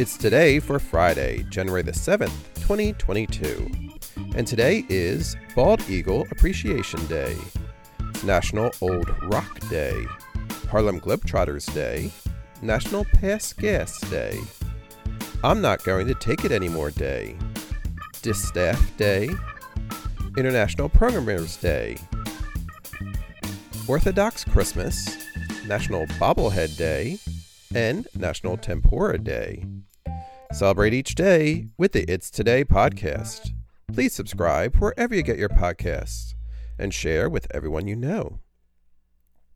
It's today for Friday, January the 7th, 2022. And today is Bald Eagle Appreciation Day. National Old Rock Day, Harlem Globetrotters Day, National Pass Gas Day, I'm Not Going to Take It Anymore Day, Distaff Day, International Programmers Day, Orthodox Christmas, National Bobblehead Day, and National Tempura Day. Celebrate each day with the It's Today podcast. Please subscribe wherever you get your podcasts and share with everyone you know.